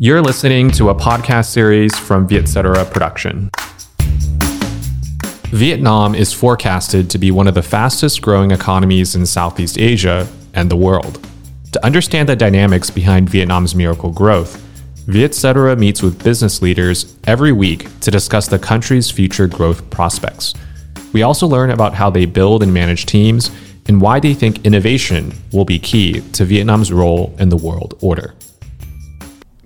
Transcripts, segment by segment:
You're listening to a podcast series from Vietcetera Production. Vietnam is forecasted to be one of the fastest growing economies in Southeast Asia and the world. To understand the dynamics behind Vietnam's miracle growth, Vietcetera meets with business leaders every week to discuss the country's future growth prospects. We also learn about how they build and manage teams and why they think innovation will be key to Vietnam's role in the world order.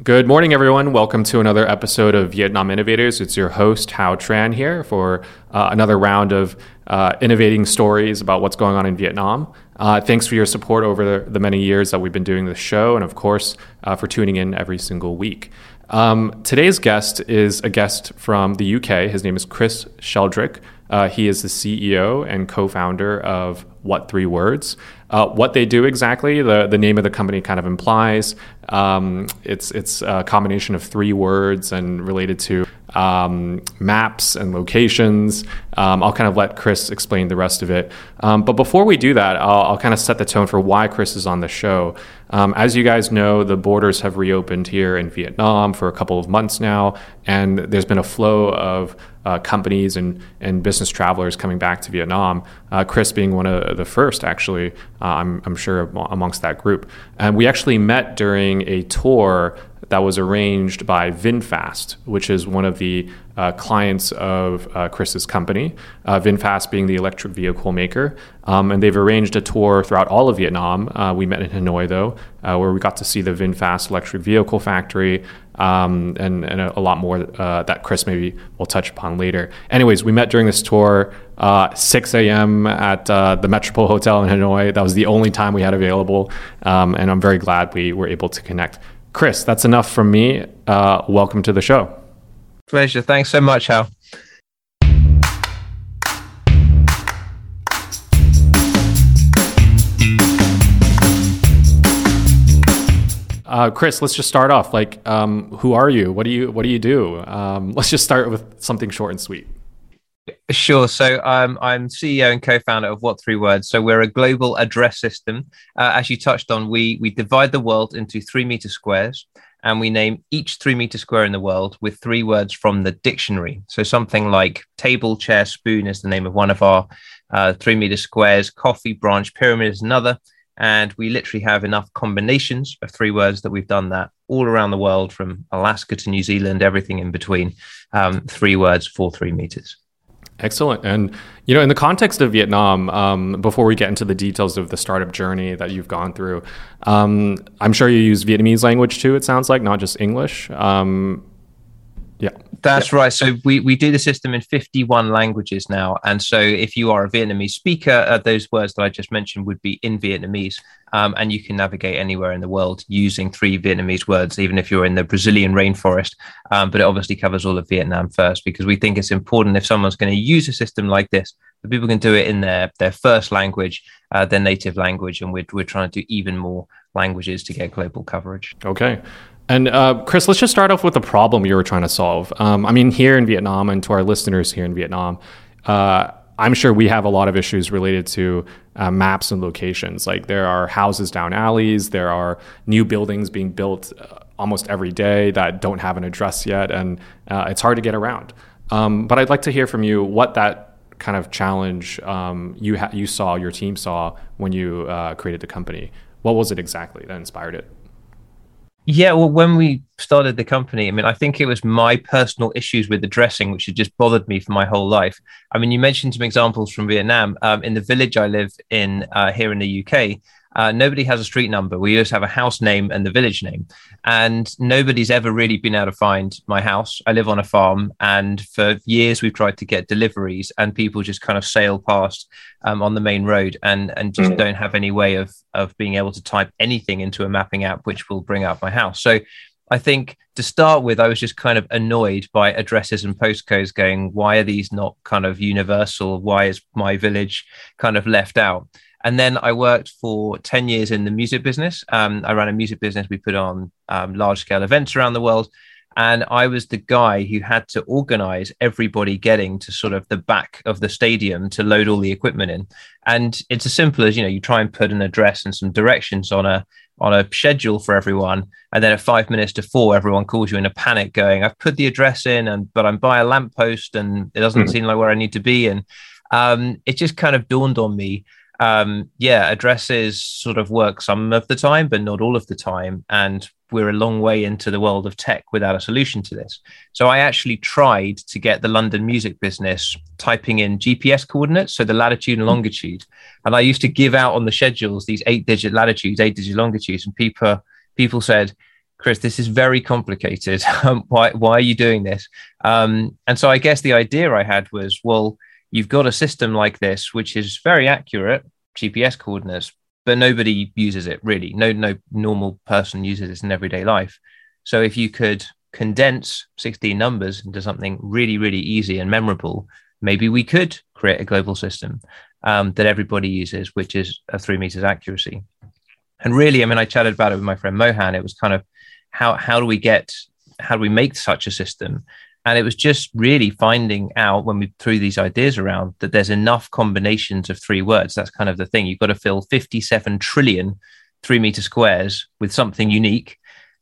Good morning, everyone. Welcome to another episode of Vietnam Innovators. It's your host, Hao Tran, here for uh, another round of uh, innovating stories about what's going on in Vietnam. Uh, thanks for your support over the, the, many years that we've been doing this show, and of course, uh, for tuning in every single week. Um, today's guest is a guest from the UK. His name is Chris Sheldrick. Uh, he is the CEO and co founder of What Three Words. Uh, what they do exactly, the, the name of the company kind of implies. Um, it's, it's a combination of three words and related to um, maps and locations. Um, I'll kind of let Chris explain the rest of it. Um, but before we do that, I'll, I'll, kind of set the tone for why Chris is on the show. Um, as you guys know, the borders have reopened here in Vietnam for a couple of months now, and there's been a flow of uh, companies and, and business travelers coming back to Vietnam. Uh, Chris being one of the first, actually, uh, I'm, I'm sure amongst that group. And we actually met during a tour that was arranged by VinFast, which is one of the uh, clients of uh, Chris's company, uh, VinFast being the electric vehicle maker. Um, and they've arranged a tour throughout all of Vietnam. Uh, we met in Hanoi, though, uh, where we got to see the VinFast electric vehicle factory um, and, and a, a, lot more uh, that Chris maybe will touch upon later. Anyways, we met during this tour. 6 a.m. at the Metropole Hotel in Hanoi. That was the only time we had available. Um, and I'm very glad we were able to connect. Chris, that's enough from me. Uh, welcome to the show. Pleasure. Thanks so much, Hao. Uh, Chris, let's just start off. Like, um, who are you? What do you What do you do? Um, let's just start with something short and sweet. Sure. So um, I'm CEO and co-founder of What Three Words. So we're a global address system. Uh, as you touched on, we we divide the world into three meter squares, and we name each three meter square in the world with three words from the dictionary. So something like table, chair, spoon is the name of one of our uh, three meter squares. Coffee, branch, pyramid is another. And we literally have enough combinations of three words that we've done that all around the world, from Alaska to New Zealand, everything in between. Um, three words for three meters. Excellent. And, you know, in the context of Vietnam, um, before we get into the details of the startup journey that you've gone through, um, I'm sure you use Vietnamese language too, it sounds like, not just English. Um, yeah. That's yeah. right. So we, we do the system in 51 languages now. And so if you are a Vietnamese speaker, uh, those words that I just mentioned would be in Vietnamese. Um, and you can navigate anywhere in the world using three Vietnamese words, even if you're in the Brazilian rainforest. Um, but it obviously covers all of Vietnam first because we think it's important if someone's going to use a system like this, that people can do it in their, their first language, uh, their native language. And we're, we're trying to do even more languages to get global coverage. Okay. And uh, Chris, let's just start off with the problem you were trying to solve. Um, I mean, here in Vietnam, and to our listeners here in Vietnam, uh, I'm sure we have a lot of issues related to uh, maps and locations. Like there are houses down alleys, there are new buildings being built uh, almost every day that don't have an address yet, and uh, it's hard to get around. Um, but I'd like to hear from you what that kind of challenge um, you ha- you saw, your team saw when you uh, created the company. What was it exactly that inspired it? Yeah, well, when we started the company, I mean, I think it was my personal issues with the dressing, which had just bothered me for my whole life. I mean, you mentioned some examples from Vietnam. Um, in the village I live in uh, here in the UK, uh, nobody has a street number. We just have a house name and the village name. And nobody's ever really been able to find my house. I live on a farm. And for years, we've tried to get deliveries, and people just kind of sail past um, on the main road and, and just mm. don't have any way of, of being able to type anything into a mapping app which will bring up my house. So I think to start with, I was just kind of annoyed by addresses and postcodes going, why are these not kind of universal? Why is my village kind of left out? And then I worked for 10 years in the music business. Um, I ran a music business. We put on um, large scale events around the world. And I was the guy who had to organize everybody getting to sort of the back of the stadium to load all the equipment in. And it's as simple as, you know, you try and put an address and some directions on a on a schedule for everyone. And then at five minutes to four, everyone calls you in a panic going, I've put the address in and but I'm by a lamppost and it doesn't mm-hmm. seem like where I need to be. And um, it just kind of dawned on me um, yeah, addresses sort of work some of the time, but not all of the time. And we're a long way into the world of tech without a solution to this. So I actually tried to get the London music business typing in GPS coordinates, so the latitude and longitude. And I used to give out on the schedules these eight digit latitudes, eight digit longitudes, and people people said, Chris, this is very complicated. why, why are you doing this? Um, and so I guess the idea I had was, well, you've got a system like this, which is very accurate GPS coordinates, but nobody uses it really. No, no normal person uses this in everyday life. So if you could condense 16 numbers into something really, really easy and memorable, maybe we could create a global system um, that everybody uses, which is a three meters accuracy. And really, I mean, I chatted about it with my friend Mohan. It was kind of how how do we get how do we make such a system and it was just really finding out when we threw these ideas around that there's enough combinations of three words. That's kind of the thing. You've got to fill 57 trillion three meter squares with something unique.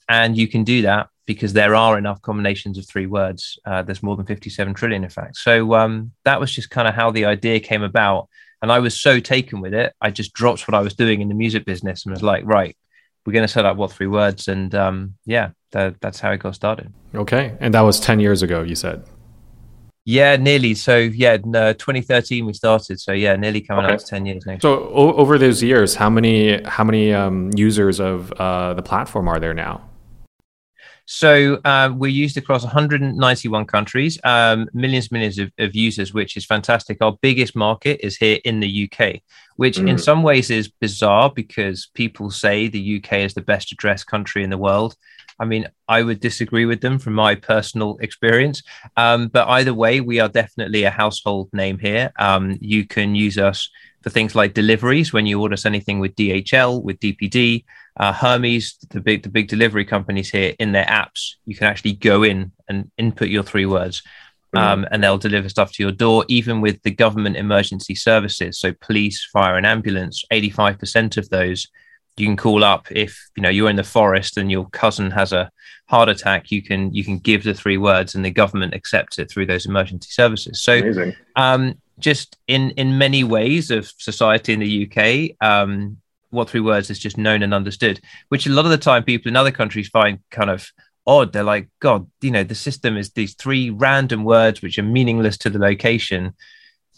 And you can do that because there are enough combinations of three words. Uh, there's more than 57 trillion, in fact. So um, that was just kind of how the idea came about. And I was so taken with it, I just dropped what I was doing in the music business and was like, right, we're going to set up what three words. And um, yeah, that, that's how it got started. Okay. And that was 10 years ago, you said? Yeah, nearly. So yeah, no, 2013 we started. So yeah, nearly coming okay. up to 10 years now. So o- over those years, how many how many um, users of uh, the platform are there now? So um, we're used across 191 countries, um, millions, millions of, of, users, which is fantastic. Our biggest market is here in the UK, which mm. in some ways is bizarre because people say the UK is the best addressed country in the world. I mean, I would disagree with them from my personal experience. Um, but either way, we are definitely a household name here. Um, you can use us for things like deliveries when you order anything with DHL, with DPD, uh, Hermes, the big the big delivery companies here in their apps. You can actually go in and input your three words. Um, and they'll deliver stuff to your door, even with the government emergency services. So, police, fire, and ambulance, 85% of those you can call up if you know you're in the forest and your cousin has a heart attack you can you can give the three words and the government accepts it through those emergency services so um, just in in many ways of society in the uk um, what three words is just known and understood which a lot of the time people in other countries find kind of odd they're like god you know the system is these three random words which are meaningless to the location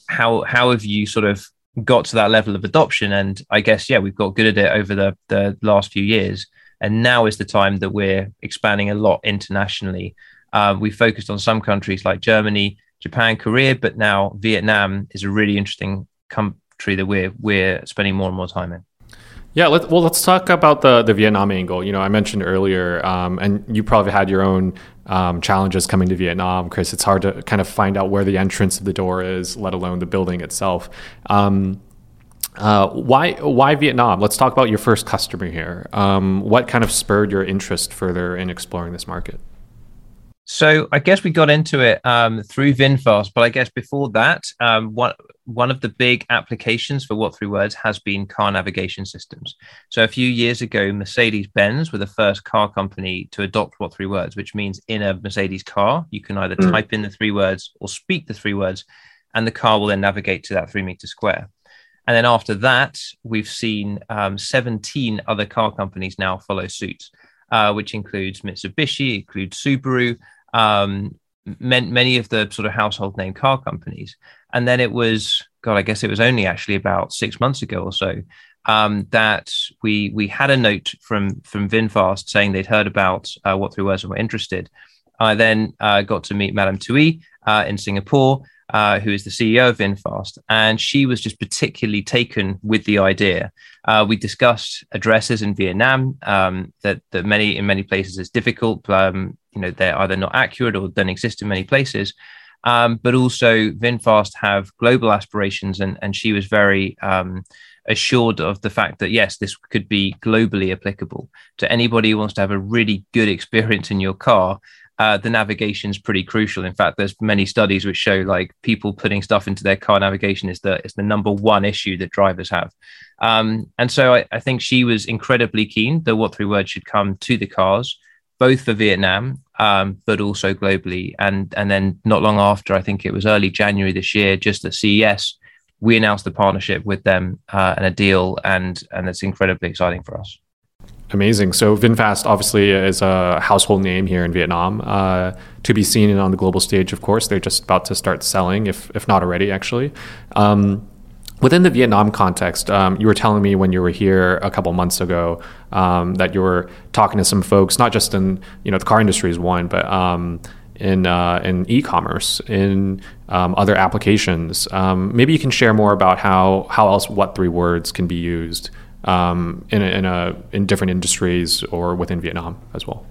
how how have you sort of got to that level of adoption. And I guess, yeah, we've got good at it over the, the last few years. And now is the time that we're expanding a lot internationally. Uh, we focused on some countries like Germany, Japan, Korea, but now Vietnam is a really interesting country that we're we're spending more and more time in. Yeah, let, well, let's talk about the the Vietnam angle. You know, I mentioned earlier, um, and you probably had your own um, challenges coming to Vietnam, Chris. It's hard to kind of find out where the entrance of the door is, let alone the building itself. Um, uh, why why Vietnam? Let's talk about your first customer here. Um, what kind of spurred your interest further in exploring this market? So I guess we got into it um, through VinFast, but I guess before that, um, one one of the big applications for What Three Words has been car navigation systems. So a few years ago, Mercedes Benz were the first car company to adopt What Three Words, which means in a Mercedes car, you can either mm. type in the three words or speak the three words, and the car will then navigate to that three meter square. And then after that, we've seen um, 17 other car companies now follow suit uh, which includes Mitsubishi, includes Subaru, um, many of the sort of household name car companies. And then it was, God, I guess it was only actually about six months ago or so um, that we we had a note from from VinFast saying they'd heard about uh, what three words and were interested. I then uh, got to meet Madame Thuy uh, in Singapore, uh, who is the CEO of VinFast, and she was just particularly taken with the idea. Uh, we discussed addresses in Vietnam um, that that many in many places is difficult. Um, you know, they're either not accurate or don't exist in many places. Um, but also, VinFast have global aspirations, and and she was very um, assured of the fact that yes, this could be globally applicable to anybody who wants to have a really good experience in your car uh, the navigation is pretty crucial. In fact, there's many studies which show like people putting stuff into their car navigation is the is the number one issue that drivers have. Um, and so I, I, think she was incredibly keen that what three words should come to the cars, both for Vietnam, um, but also globally. And and then not long after, I think it was early January this year, just at CES, we announced the partnership with them uh, and a deal, and and it's incredibly exciting for us. Amazing. So VinFast obviously is a household name here in Vietnam. Uh, to be seen on the global stage, of course, they're just about to start selling, if if not already, actually. Um, within the Vietnam context, um, you were telling me when you were here a couple months ago um, that you were talking to some folks, not just in you know the car industry is one, but um, in uh, in e-commerce, in um, other applications. Um, maybe you can share more about how how else what three words can be used um, in in a in different industries or within Vietnam as well.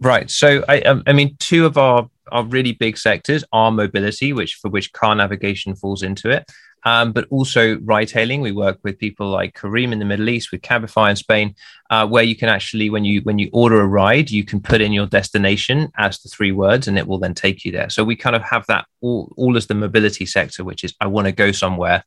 Right. So I um, I mean two of our our really big sectors are mobility, which for which car navigation falls into it. Um, but also ride hailing. We work with people like Careem in the Middle East, with Cabify in Spain, uh, where you can actually, when you when you order a ride, you can put in your destination as the three words, and it will then take you there. So we kind of have that all, all as the mobility sector, which is I want to go somewhere,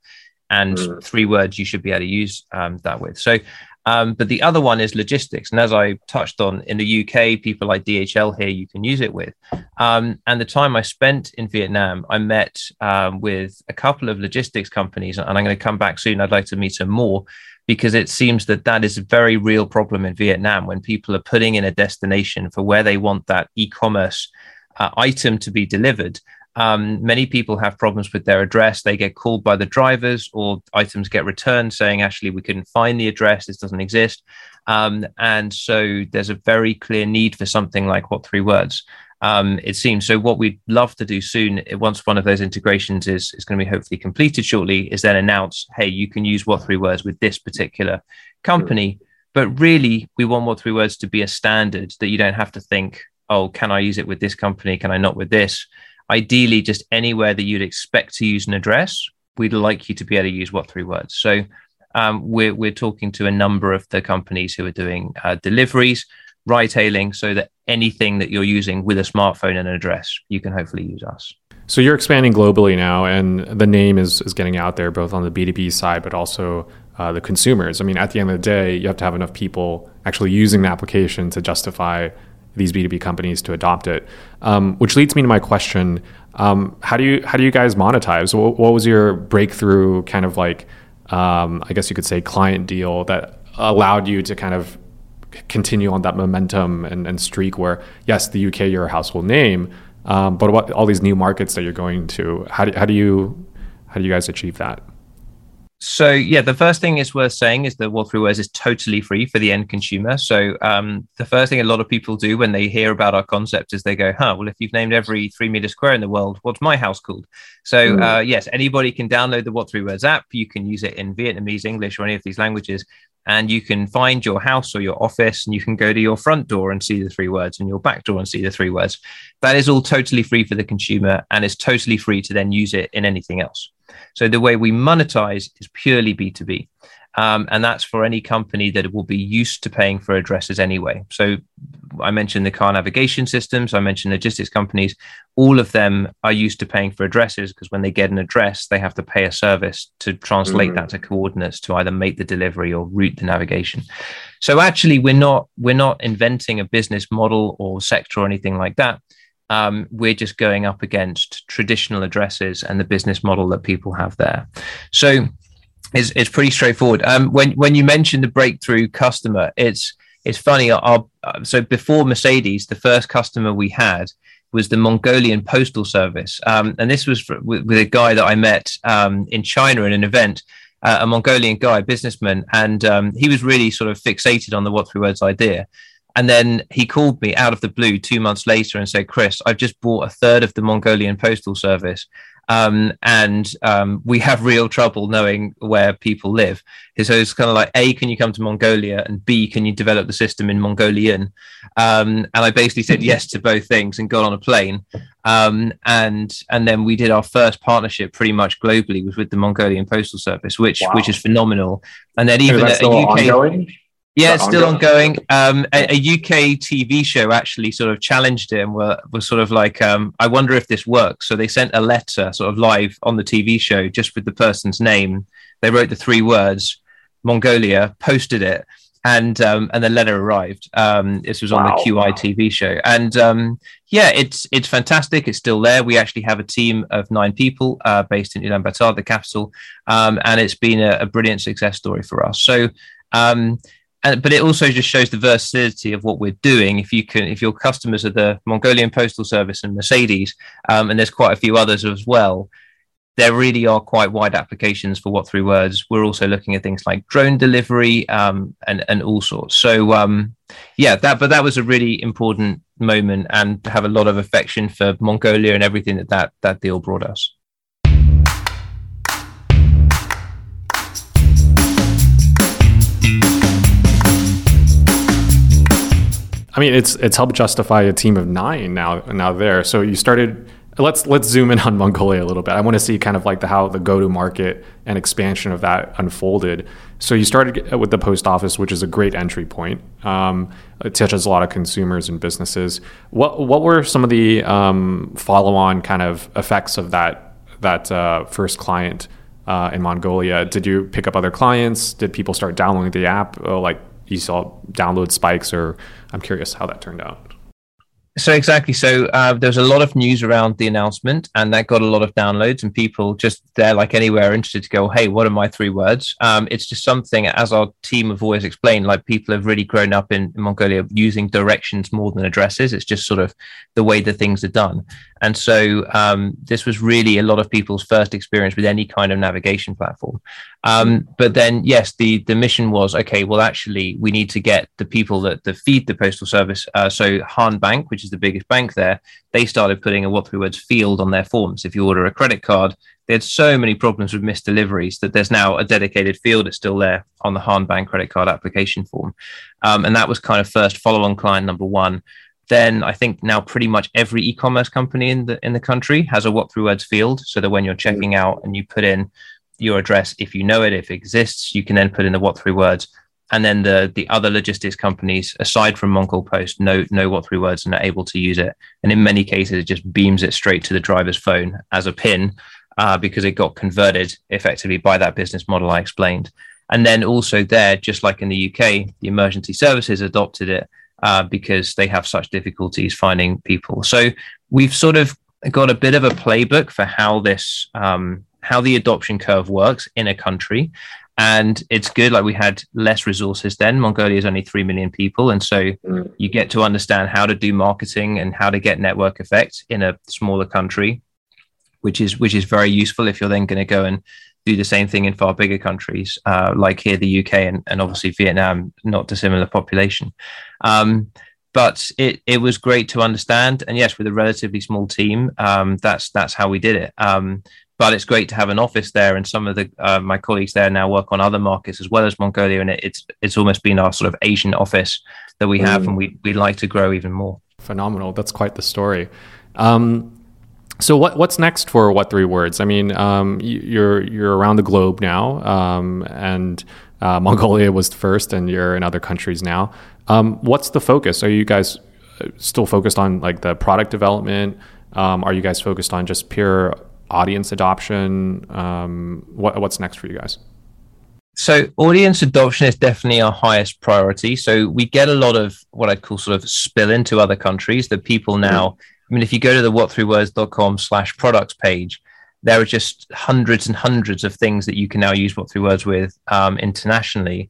and mm. three words you should be able to use um, that with. So, um, but the other one is logistics. And as I touched on in the UK, people like DHL here, you can use it with. Um, and the time I spent in Vietnam, I met um, with a couple of logistics companies, and I'm going to come back soon. I'd like to meet some more because it seems that that is a very real problem in Vietnam when people are putting in a destination for where they want that e commerce uh, item to be delivered um, many people have problems with their address. They get called by the drivers, or items get returned saying, actually, we couldn't find the address, this doesn't exist. Um, and so there's a very clear need for something like what three words. Um, it seems so. What we'd love to do soon, once one of those integrations is, is going to be hopefully completed shortly, is then announce, hey, you can use what three words with this particular company. But really, we want what three words to be a standard that you don't have to think, oh, can I use it with this company? Can I not with this? Ideally just anywhere that you'd expect to use an address, we'd like you to be able to use what three words. So um, we're, we're talking to a number of the companies who are doing uh, deliveries, ride hailing, so that anything that you're using with a smartphone and an address, you can hopefully use us. So you're expanding globally now, and the name is, is getting out there both on the B2B side, but also uh, the consumers. I mean, at the end of the day, you have to have enough people actually using the application to justify these B2B companies to adopt it. Um, which leads me to my question. Um, how do you how do you guys monetize? What, what was your breakthrough kind of like um, I guess you could say client deal that allowed you to kind of continue on that momentum and, and streak where yes, the UK you're a household name, um, but what all these new markets that you're going to, how do, how do you how do you guys achieve that? So yeah, the first thing is worth saying is that What Three Words is totally free for the end consumer. So um, the first thing a lot of people do when they hear about our concept is they go, "Huh, well, if you've named every three meter square in the world, what's my house called?" So mm. uh, yes, anybody can download the What Three Words app. You can use it in Vietnamese, English, or any of these languages, and you can find your house or your office, and you can go to your front door and see the three words, and your back door and see the three words. That is all totally free for the consumer, and it's totally free to then use it in anything else. So the way we monetize is purely B2B. Um, and that's for any company that will be used to paying for addresses anyway. So I mentioned the car navigation systems, I mentioned logistics companies. All of them are used to paying for addresses because when they get an address, they have to pay a service to translate mm. that to coordinates to either make the delivery or route the navigation. So actually, we're not we're not inventing a business model or sector or anything like that um, we're just going up against traditional addresses and the business model that people have there. So it's, it's pretty straightforward. Um, when when you mention the breakthrough customer, it's it's funny. Our, so before Mercedes, the first customer we had was the Mongolian Postal Service, um, and this was for, with, with, a guy that I met um, in China in an event. Uh, a Mongolian guy, businessman, and um, he was really sort of fixated on the what three words idea. And then he called me out of the blue two months later and said, Chris, I've just bought a third of the Mongolian Postal Service. Um, and um, we have real trouble knowing where people live. So it's kind of like A, can you come to Mongolia, and B, can you develop the system in Mongolian? Um, and I basically said yes to both things and got on a plane. Um, and and then we did our first partnership pretty much globally was with the Mongolian Postal Service, which wow. which is phenomenal. And then even a, a UK. Ongoing? Yeah, it's still ongoing. Um, a, a, UK TV show actually sort of challenged it and were, was sort of like, um, I wonder if this works. So they sent a letter sort of live on the TV show just with the person's name. They wrote the three words, Mongolia, posted it, and um, and the letter arrived. Um, this was on wow. the QI TV show, and um, yeah, it's it's fantastic. It's still there. We actually have a team of nine people uh, based in Ulaanbaatar, the capital, um, and it's been a, a, brilliant success story for us. So. And, but it also just shows the versatility of what we're doing. If you can, if your customers are the Mongolian Postal Service and Mercedes, um, and there's quite a few others as well, there really are quite wide applications for what three words. We're also looking at things like drone delivery um, and and all sorts. So um, yeah, that but that was a really important moment and have a lot of affection for Mongolia and everything that that, that deal brought us. I mean, it's it's helped justify a team of nine now now there. So you started let's let's zoom in on Mongolia a little bit. I want to see kind of like the how the go to market and expansion of that unfolded. So you started with the post office, which is a great entry point. Um, it touches a lot of consumers and businesses. What what were some of the um, follow on kind of effects of that that uh, first client uh, in Mongolia? Did you pick up other clients? Did people start downloading the app? like you saw download spikes, or I'm curious how that turned out. So exactly. So uh, there was a lot of news around the announcement, and that got a lot of downloads, and people just there, like anywhere, interested to go. Hey, what are my three words? Um, it's just something, as our team have always explained, like people have really grown up in, in Mongolia using directions more than addresses. It's just sort of the way that things are done. And so um, this was really a lot of people's first experience with any kind of navigation platform. Um, but then, yes, the the mission was okay. Well, actually, we need to get the people that, that feed the postal service. Uh, so Khan Bank, which is the biggest bank there, they started putting a what three words field on their forms. If you order a credit card, they had so many problems with missed deliveries that there's now a dedicated field that's still there on the Khan Bank credit card application form. Um, and that was kind of first follow on client number one then I think now pretty much every e-commerce company in the in the country has a what three words field, so that when you're checking out and you put in your address, if you know it, if it exists, you can then put in the what three words. And then the the other logistics companies, aside from Mongol Post, know know what three words and are able to use it. And in many cases, it just beams it straight to the driver's phone as a pin, uh, because it got converted effectively by that business model I explained. And then also there, just like in the UK, the emergency services adopted it uh, because they have such difficulties finding people. So we've sort of got a bit of a playbook for how this um, how the adoption curve works in a country. And it's good. Like we had less resources then. Mongolia is only 3 million people. And so mm. you get to understand how to do marketing and how to get network effect in a smaller country, which is, which is very useful if you're then going to go and do the same thing in far bigger countries, uh, like here, the UK, and, and obviously Vietnam, not dissimilar population. Um, but it it was great to understand, and yes, with a relatively small team, um, that's that's how we did it. Um, but it's great to have an office there, and some of the uh, my colleagues there now work on other markets as well as Mongolia, and it, it's it's almost been our sort of Asian office that we have, mm. and we we like to grow even more. Phenomenal! That's quite the story. Um, so what what's next for what three words? I mean, um, you're you're around the globe now, um, and uh, Mongolia was first, and you're in other countries now. Um, what's the focus? Are you guys uh, still focused on like the product development? Um, are you guys focused on just pure audience adoption? Um, what, what's next for you guys? So audience adoption is definitely our highest priority. So we get a lot of what I'd call sort of spill into other countries that people now. Mm-hmm I mean, if you go to the what3words.com slash products page, there are just hundreds and hundreds of things that you can now use what three words with um, internationally.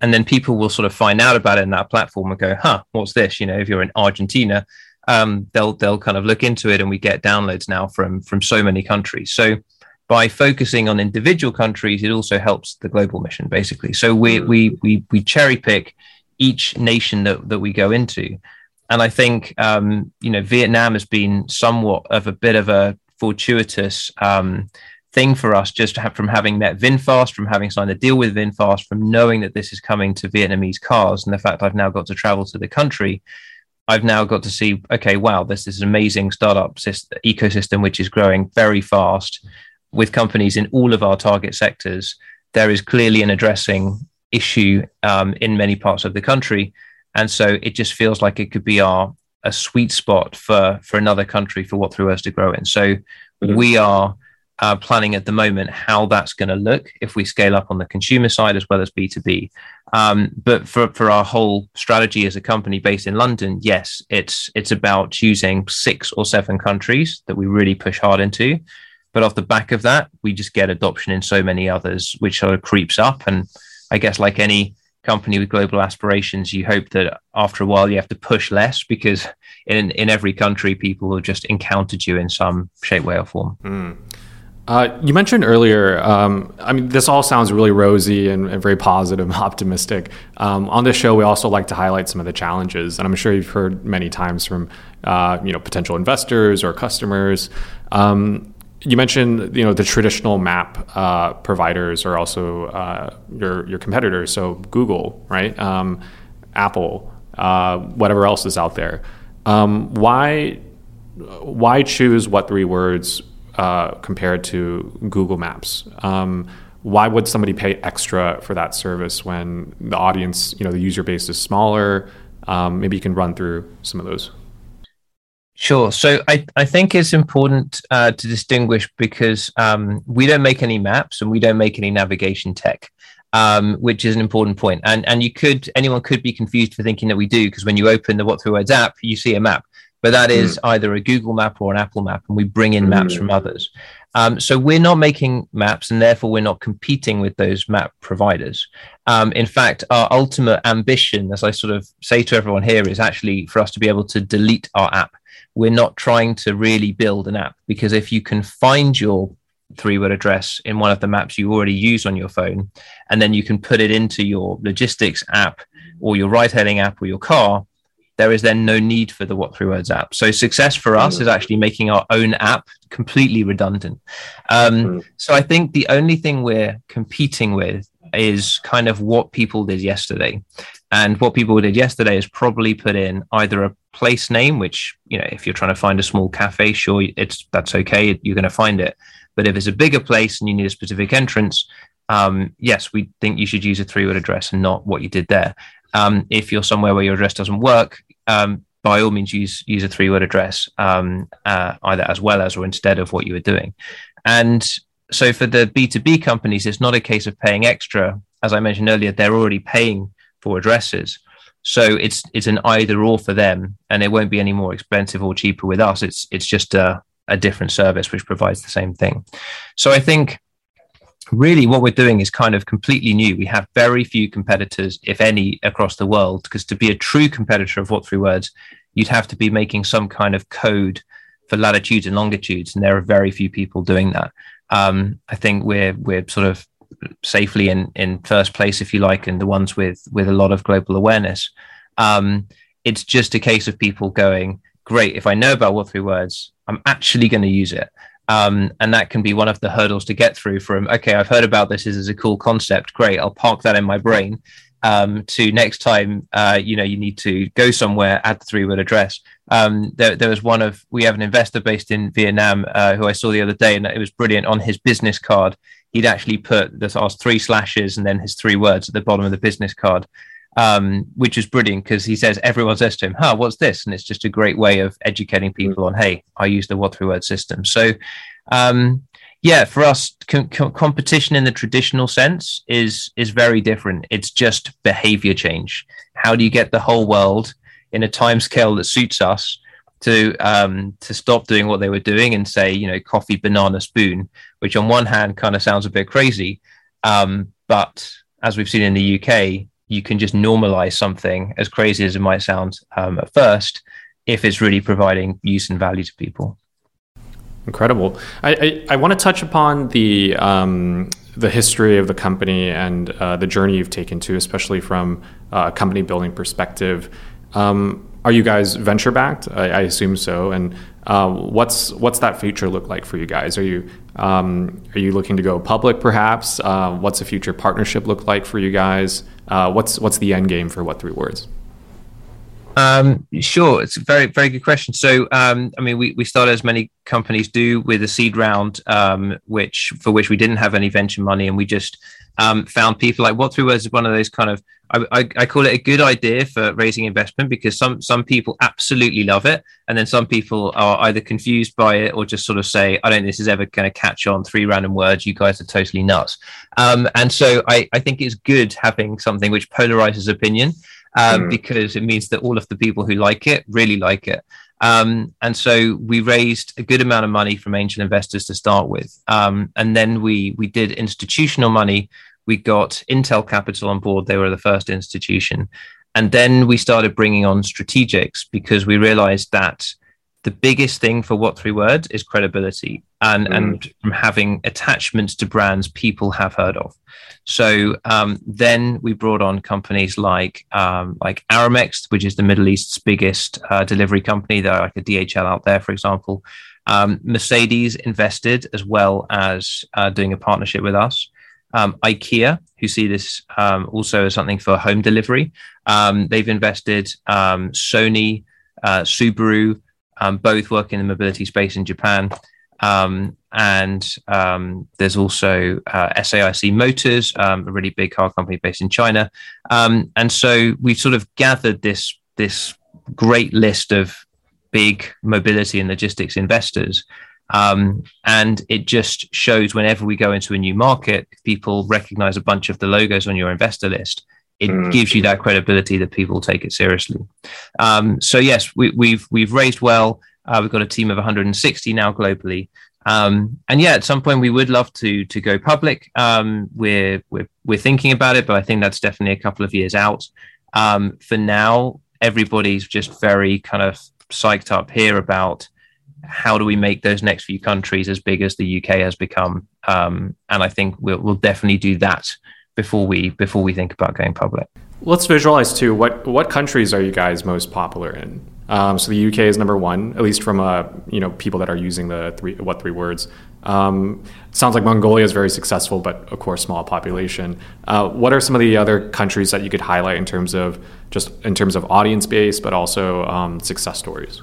And then people will sort of find out about it in that platform and go, huh, what's this? You know, if you're in Argentina, um, they'll they'll kind of look into it and we get downloads now from from so many countries. So by focusing on individual countries, it also helps the global mission basically. So we mm. we we we cherry pick each nation that, that we go into and I think um, you know Vietnam has been somewhat of a bit of a fortuitous um, thing for us, just have, from having met VinFast, from having signed a deal with VinFast, from knowing that this is coming to Vietnamese cars, and the fact I've now got to travel to the country. I've now got to see, okay, wow, this is an amazing startup system, ecosystem which is growing very fast with companies in all of our target sectors. There is clearly an addressing issue um, in many parts of the country, and so it just feels like it could be our a sweet spot for for another country for what three words to grow in. So mm-hmm. we are uh, planning at the moment how that's going to look if we scale up on the consumer side as well as B2B. Um, but for, for our whole strategy as a company based in London, yes, it's it's about choosing six or seven countries that we really push hard into. But off the back of that, we just get adoption in so many others, which sort of creeps up. And I guess like any company with global aspirations, you hope that after a while you have to push less because in in every country people have just encountered you in some shape, way, or form. Mm. Uh, you mentioned earlier, um, I mean, this all sounds really rosy and, and very positive and optimistic. Um, on this show, we also like to highlight some of the challenges, and I'm sure you've heard many times from, uh, you know, potential investors or customers. Um, you mentioned, you know, the traditional map uh, providers are also uh, your your competitors, so Google, right, um, Apple, uh, whatever else is out there. Um, why why choose what three words uh, compared to Google Maps. Um, why would somebody pay extra for that service when the audience, you know, the user base is smaller? Um, maybe you can run through some of those. Sure. So I, I think it's important uh, to distinguish because um, we don't make any maps and we don't make any navigation tech, um, which is an important point. And and you could anyone could be confused for thinking that we do because when you open the What Three Words app, you see a map but that is mm. either a Google map or an Apple map, and we bring in mm. maps from others. Um, so we're not making maps, and therefore we're not competing with those map providers. Um, in fact, our ultimate ambition, as I sort of say to everyone here, is actually for us to be able to delete our app. We're not trying to really build an app because if you can find your three word address in one of the maps you already use on your phone, and then you can put it into your logistics app or your ride hailing app or your car, there is then no need for the What Three Words app. So success for us is actually making our own app completely redundant. Um, mm. So I think the only thing we're competing with is kind of what people did yesterday. And what people did yesterday is probably put in either a place name, which, you know, if you're trying to find a small cafe, sure, it's that's okay, you're going to find it. But if it's a bigger place and you need a specific entrance, um, yes, we think you should use a three word address and not what you did there. Um, if you're somewhere where your address doesn't work, um, by all means use use a three word address um, uh, either as well as or instead of what you were doing. And so for the B two B companies, it's not a case of paying extra. As I mentioned earlier, they're already paying for addresses. So it's it's an either or for them, and it won't be any more expensive or cheaper with us. It's it's just a, a different service which provides the same thing. So I think really what we're doing is kind of completely new. We have very few competitors, if any, across the world, because to be a true competitor of What Three Words, you'd have to be making some kind of code for latitudes and longitudes, and there are very few people doing that. Um, I think we're we're sort of safely in in first place, if you like, and the ones with with a lot of global awareness. Um, it's just a case of people going, great. If I know about what three words, I'm actually going to use it. Um, and that can be one of the hurdles to get through from, okay, I've heard about this. This is a cool concept. Great. I'll park that in my brain. Um, to next time, uh, you know, you need to go somewhere, add the three word address. Um, there, there, was one of, we have an investor based in Vietnam uh, who I saw the other day, and it was brilliant. On his business card, he'd actually put this asked three slashes and then his three words at the bottom of the business card um, which is brilliant because he says everyone says to him, "Huh, what's this?" And it's just a great way of educating mm. people on, "Hey, I use the what three word system." So, um, yeah, for us, com- com- competition in the traditional sense is is very different. It's just behavior change. How do you get the whole world in a time scale that suits us to um, to stop doing what they were doing and say, you know, coffee, banana, spoon, which on one hand kind of sounds a bit crazy, um, but as we've seen in the UK, you can just normalize something as crazy as it might sound um, at first if it's really providing use and value to people. Incredible. I, I, I want to touch upon the um, the history of the company and uh, the journey you've taken to especially from a company building perspective. Um, are you guys venture backed I, I, assume so. And uh, what's what's that future look like for you guys? Are you um, are you looking to go public perhaps? Uh, what's a future partnership look like for you guys? Uh, what's what's the end game for what three words? Um, sure, it's a very very good question. So, um, I mean, we, we started as many companies do with a seed round, um, which for which we didn't have any venture money, and we just um, found people like what three words is one of those kind of I, I, I, call it a good idea for raising investment because some some people absolutely love it, and then some people are either confused by it or just sort of say, I don't think this is ever going to catch on. Three random words, you guys are totally nuts. Um, and so I, I think it's good having something which polarizes opinion um, mm. because it means that all of the people who like it really like it. Um, and so we raised a good amount of money from angel investors to start with, um, and then we we did institutional money. We got Intel Capital on board; they were the first institution, and then we started bringing on strategics because we realized that the biggest thing for what three words is credibility and mm. and from having attachments to brands people have heard of. So um, then we brought on companies like um, like aramex which is the middle east's biggest uh, delivery company. They're like a dhl out there for example. Um, mercedes invested as well as uh, doing a partnership with us. Um, ikea who see this um, also as something for home delivery. Um, they've invested sony uh, subaru um, both work in the mobility space in Japan. Um, and um, there's also uh, SAIC Motors, um, a really big car company based in China. Um, and so we've sort of gathered this this great list of big mobility and logistics investors. Um, and it just shows whenever we go into a new market, people recognize a bunch of the logos on your investor list it mm. gives you that credibility that people take it seriously. Um, so yes, we, have we've, we've raised well. Uh, we've got a team of 160 now globally. Um, and yeah, at some point we would love to to go public. Um, we're we're we're thinking about it, but I think that's definitely a couple of years out. Um, for now, everybody's just very kind of psyched up here about how do we make those next few countries as big as the UK has become. Um, and I think we'll we'll definitely do that before we before we think about going public. Let's visualize too. What what countries are you guys most popular in? Um, so the UK is number one, at least from uh, you know people that are using the three what three words. Um, sounds like Mongolia is very successful, but of course small population. Uh, what are some of the other countries that you could highlight in terms of just in terms of audience base, but also um, success stories?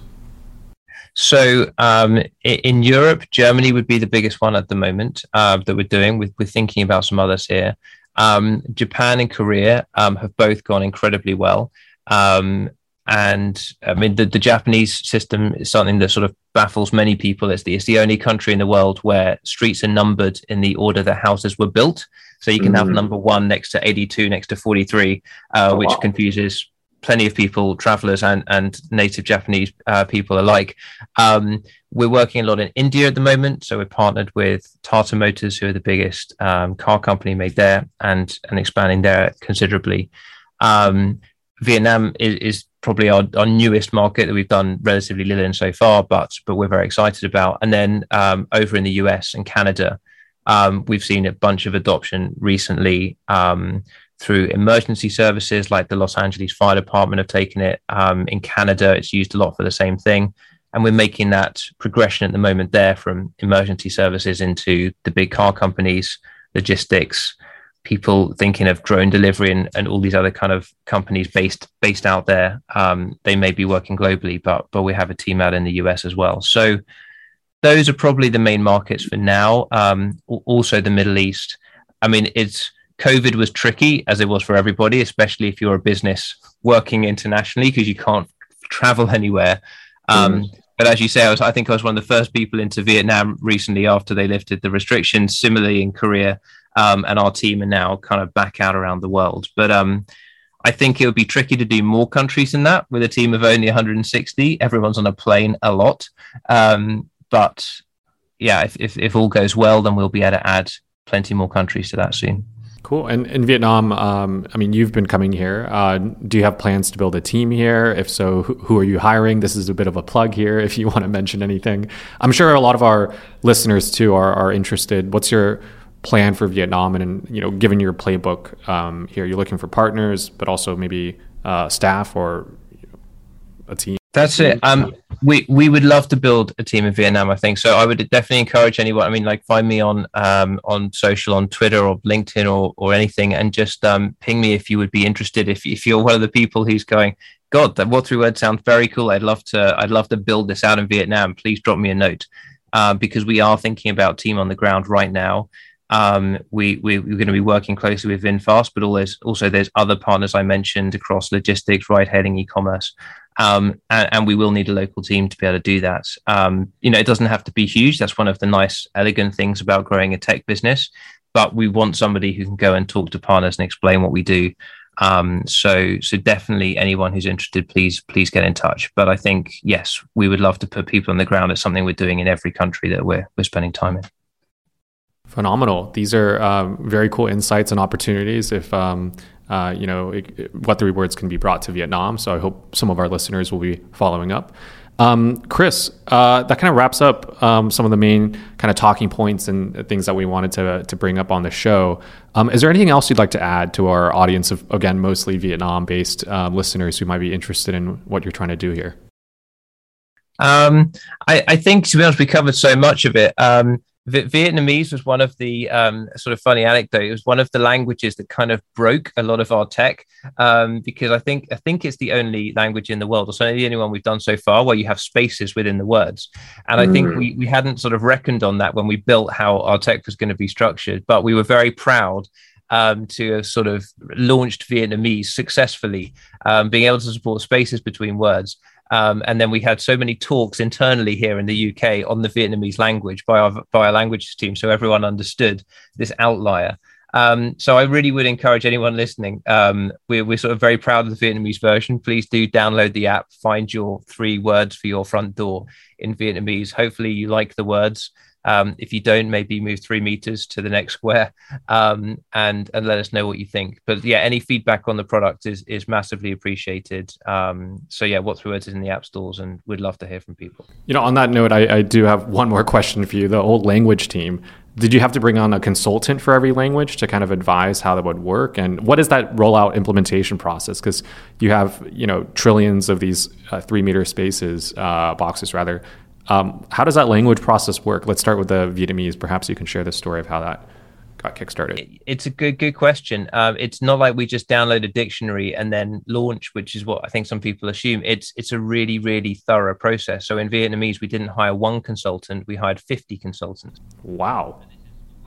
So um, in Europe, Germany would be the biggest one at the moment uh, that we're doing. We're, we're thinking about some others here. Um, Japan and Korea um, have both gone incredibly well. Um, and I mean, the, the, Japanese system is something that sort of baffles many people. It's the, it's the only country in the world where streets are numbered in the order that houses were built. So you can mm. have number one next to 82, next to 43, uh, oh, which wow. confuses plenty of people, travelers and, and native Japanese uh, people alike. Um, we're working a lot in India at the moment. So we're partnered with Tata Motors, who are the biggest um, car company made there and, and expanding there considerably. Um, Vietnam is, is probably our, our, newest market that we've done relatively little in so far, but but we're very excited about. And then um, over in the US and Canada, um, we've seen a bunch of adoption recently um, through emergency services, like the Los Angeles Fire Department have taken it. Um, in Canada, it's used a lot for the same thing. And we're making that progression at the moment there from emergency services into the big car companies, logistics, people thinking of drone delivery and, and all these other kind of companies based based out there. Um, they may be working globally, but but we have a team out in the US as well. So those are probably the main markets for now. Um, also the Middle East. I mean, it's COVID was tricky as it was for everybody, especially if you're a business working internationally because you can't travel anywhere. Um, mm. But as you say, I was I think I was one of the first people into Vietnam recently after they lifted the restrictions. Similarly in Korea, um, and our team are now kind of back out around the world. But um, I think it would be tricky to do more countries than that with a team of only 160. Everyone's on a plane a lot. Um, but yeah, if, if, if, all goes well, then we'll be able to add plenty more countries to that soon. Cool. And in Vietnam, um, I mean, you've been coming here. Uh, do you have plans to build a team here? If so, who, who, are you hiring? This is a bit of a plug here if you want to mention anything. I'm sure a lot of our listeners too are, are interested. What's your plan for Vietnam, and you know, given your playbook um, here, you're looking for partners, but also maybe uh, staff or a team. That's it. Um, we we would love to build a team in Vietnam. I think so. I would definitely encourage anyone. I mean, like find me on um on social, on Twitter or LinkedIn or or anything, and just um ping me if you would be interested. If if you're one of the people who's going, God, that what three words sounds very cool. I'd love to. I'd love to build this out in Vietnam. Please drop me a note uh, because we are thinking about team on the ground right now. Um, we, we are going to be working closely with VinFast, but always also there's other partners I mentioned across logistics, ride-hailing, e-commerce, um, and, and, we will need a local team to be able to do that. Um, you know, it doesn't have to be huge. That's one of the nice, elegant things about growing a tech business. But we want somebody who can go and talk to partners and explain what we do. Um, so, so definitely anyone who's interested, please, please get in touch. But I think yes, we would love to put people on the ground. It's something we're doing in every country that we're we're spending time in. Phenomenal. These are um, very cool insights and opportunities. If um, uh, you know it, it, what the rewards can be brought to Vietnam, so I hope some of our listeners will be following up. Um, Chris, uh, that kind of wraps up um, some of the main kind of talking points and things that we wanted to, to bring up on the show. Um, is there anything else you'd like to add to our audience of, again, mostly Vietnam based uh, listeners who might be interested in what you're trying to do here? Um, I, I, think, to be honest, we covered so much of it. Um, Vietnamese was one of the um, sort of funny anecdote. It was one of the languages that kind of broke a lot of our tech um, because I think I think it's the only language in the world, or certainly the only one we've done so far, where you have spaces within the words. And I think hmm. we we hadn't sort of reckoned on that when we built how our tech was going to be structured, but we were very proud um, to have sort of launched Vietnamese successfully, um, being able to support spaces between words. Um, and then we had so many talks internally here in the UK on the Vietnamese language by our by our languages team, so everyone understood this outlier. Um, so I really would encourage anyone listening. Um, we're, we're sort of very proud of the Vietnamese version. Please do download the app, find your three words for your front door in Vietnamese. Hopefully you like the words. Um, if you don't, maybe move three meters to the next square um, and and let us know what you think. But yeah, any feedback on the product is is massively appreciated. Um, so yeah, what's words is in the app stores, and we'd love to hear from people. You know, on that note, I, I do have one more question for you. The old language team. Did you have to bring on a consultant for every language to kind of advise how that would work? And what is that rollout implementation process? Because you have, you know, trillions of these uh, three meter spaces, uh, boxes rather, um, how does that language process work? Let's start with the Vietnamese. Perhaps you can share the story of how that got kickstarted. It's a good good question. Um, it's not like we just download a dictionary and then launch, which is what I think some people assume. It's it's a really really thorough process. So in Vietnamese, we didn't hire one consultant; we hired fifty consultants. Wow,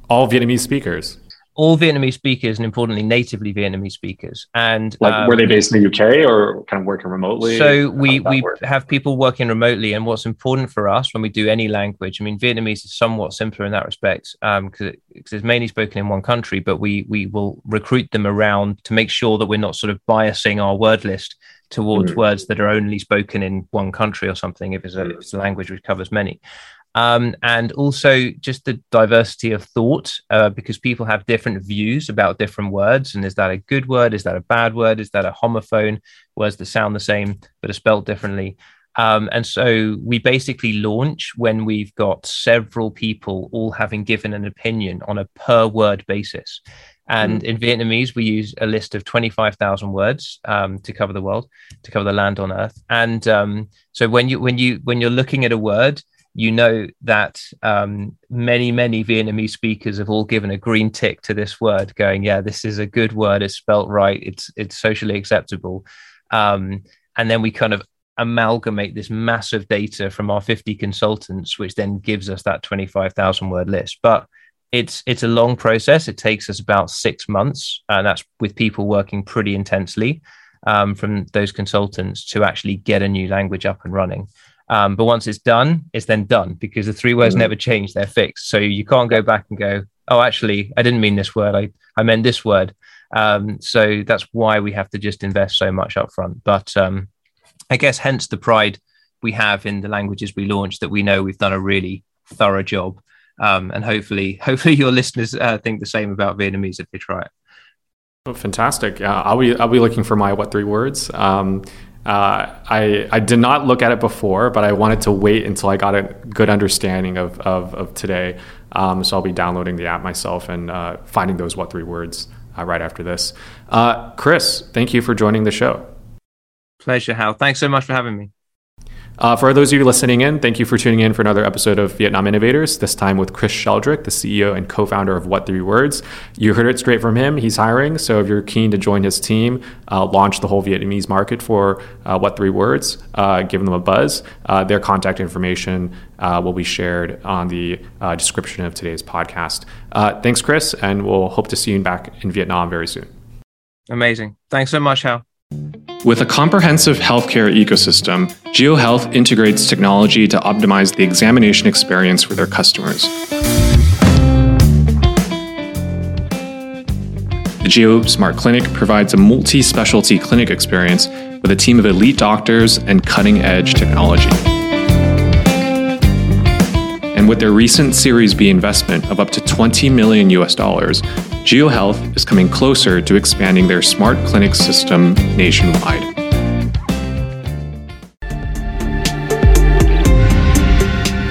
all Vietnamese speakers all Vietnamese speakers and importantly natively Vietnamese speakers. And like um, were they based in the UK or kind of working remotely? So we we work? have people working remotely, and what's important for us when we do any language, I mean Vietnamese is somewhat simpler in that respect because um, it, it's mainly spoken in one country, but we we will recruit them around to make sure that we're not sort of biasing our word list towards mm. words that are only spoken in one country or something if it's, a, if it's a language which covers many um, and also just the diversity of thought uh, because people have different views about different words. And is that a good word? Is that a bad word? Is that a homophone? Words that sound the same but are spelled differently. Um, and so we basically launch when we've got several people all having given an opinion on a per word basis. And mm. in Vietnamese, we use a list of 25,000 words um, to cover the world, to cover the land on earth. And um, so when you when you when you're looking at a word, you know that um, many, many Vietnamese speakers have all given a green tick to this word, going, "Yeah, this is a good word. It's spelt right. It's it's socially acceptable." Um, and then we kind of amalgamate this massive data from our 50 consultants, which then gives us that 25,000 word list. But it's it's a long process. It takes us about six months, and that's with people working pretty intensely um, from those consultants to actually get a new language up and running. Um, but once it's done, it's then done because the three words mm-hmm. never change; they're fixed. So you can't go back and go, "Oh, actually, I didn't mean this word. I I meant this word." Um, so that's why we have to just invest so much up front. But um, I guess hence the pride we have in the languages we launch that we know we've done a really thorough job. Um, and hopefully, hopefully your listeners uh, think the same about Vietnamese if they try it. Oh, fantastic! Uh, I'll be I'll be looking for my what three words. Um, uh, I, I did not look at it before, but I wanted to wait until I got a good understanding of, of, of today. Um, so I'll be downloading the app myself and uh, finding those what three words uh, right after this. Uh, Chris, thank you for joining the show. Pleasure, Hao. Thanks so much for having me. Uh, for those of you listening in, thank you for tuning in for another episode of Vietnam Innovators, this time with Chris Sheldrick, the CEO and co founder of What Three Words. You heard it straight from him. He's hiring. So if you're keen to join his team, uh, launch the whole Vietnamese market for uh, What Three Words, uh, give them a buzz. Uh, their contact information uh, will be shared on the description of today's podcast. thanks, Chris, and we'll hope to see you back in Vietnam very soon. Amazing. Thanks so much, Hao. With a comprehensive healthcare ecosystem, Jio Health integrates technology to optimize the examination experience for their customers. The Jio Smart Clinic provides a multi specialty clinic experience with a team of elite doctors and cutting edge technology. And with their recent Series B investment of up to 20 million US dollars, Jio Health is coming closer to expanding their smart clinic system nationwide.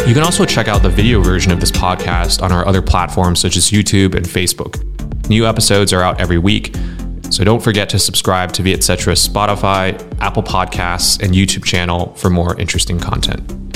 You can also check out the video version of this podcast on our other platforms such as YouTube and Facebook. New episodes are out every week, so don't forget to subscribe to Vietcetera's Spotify, Apple Podcasts, and YouTube channel for more interesting content.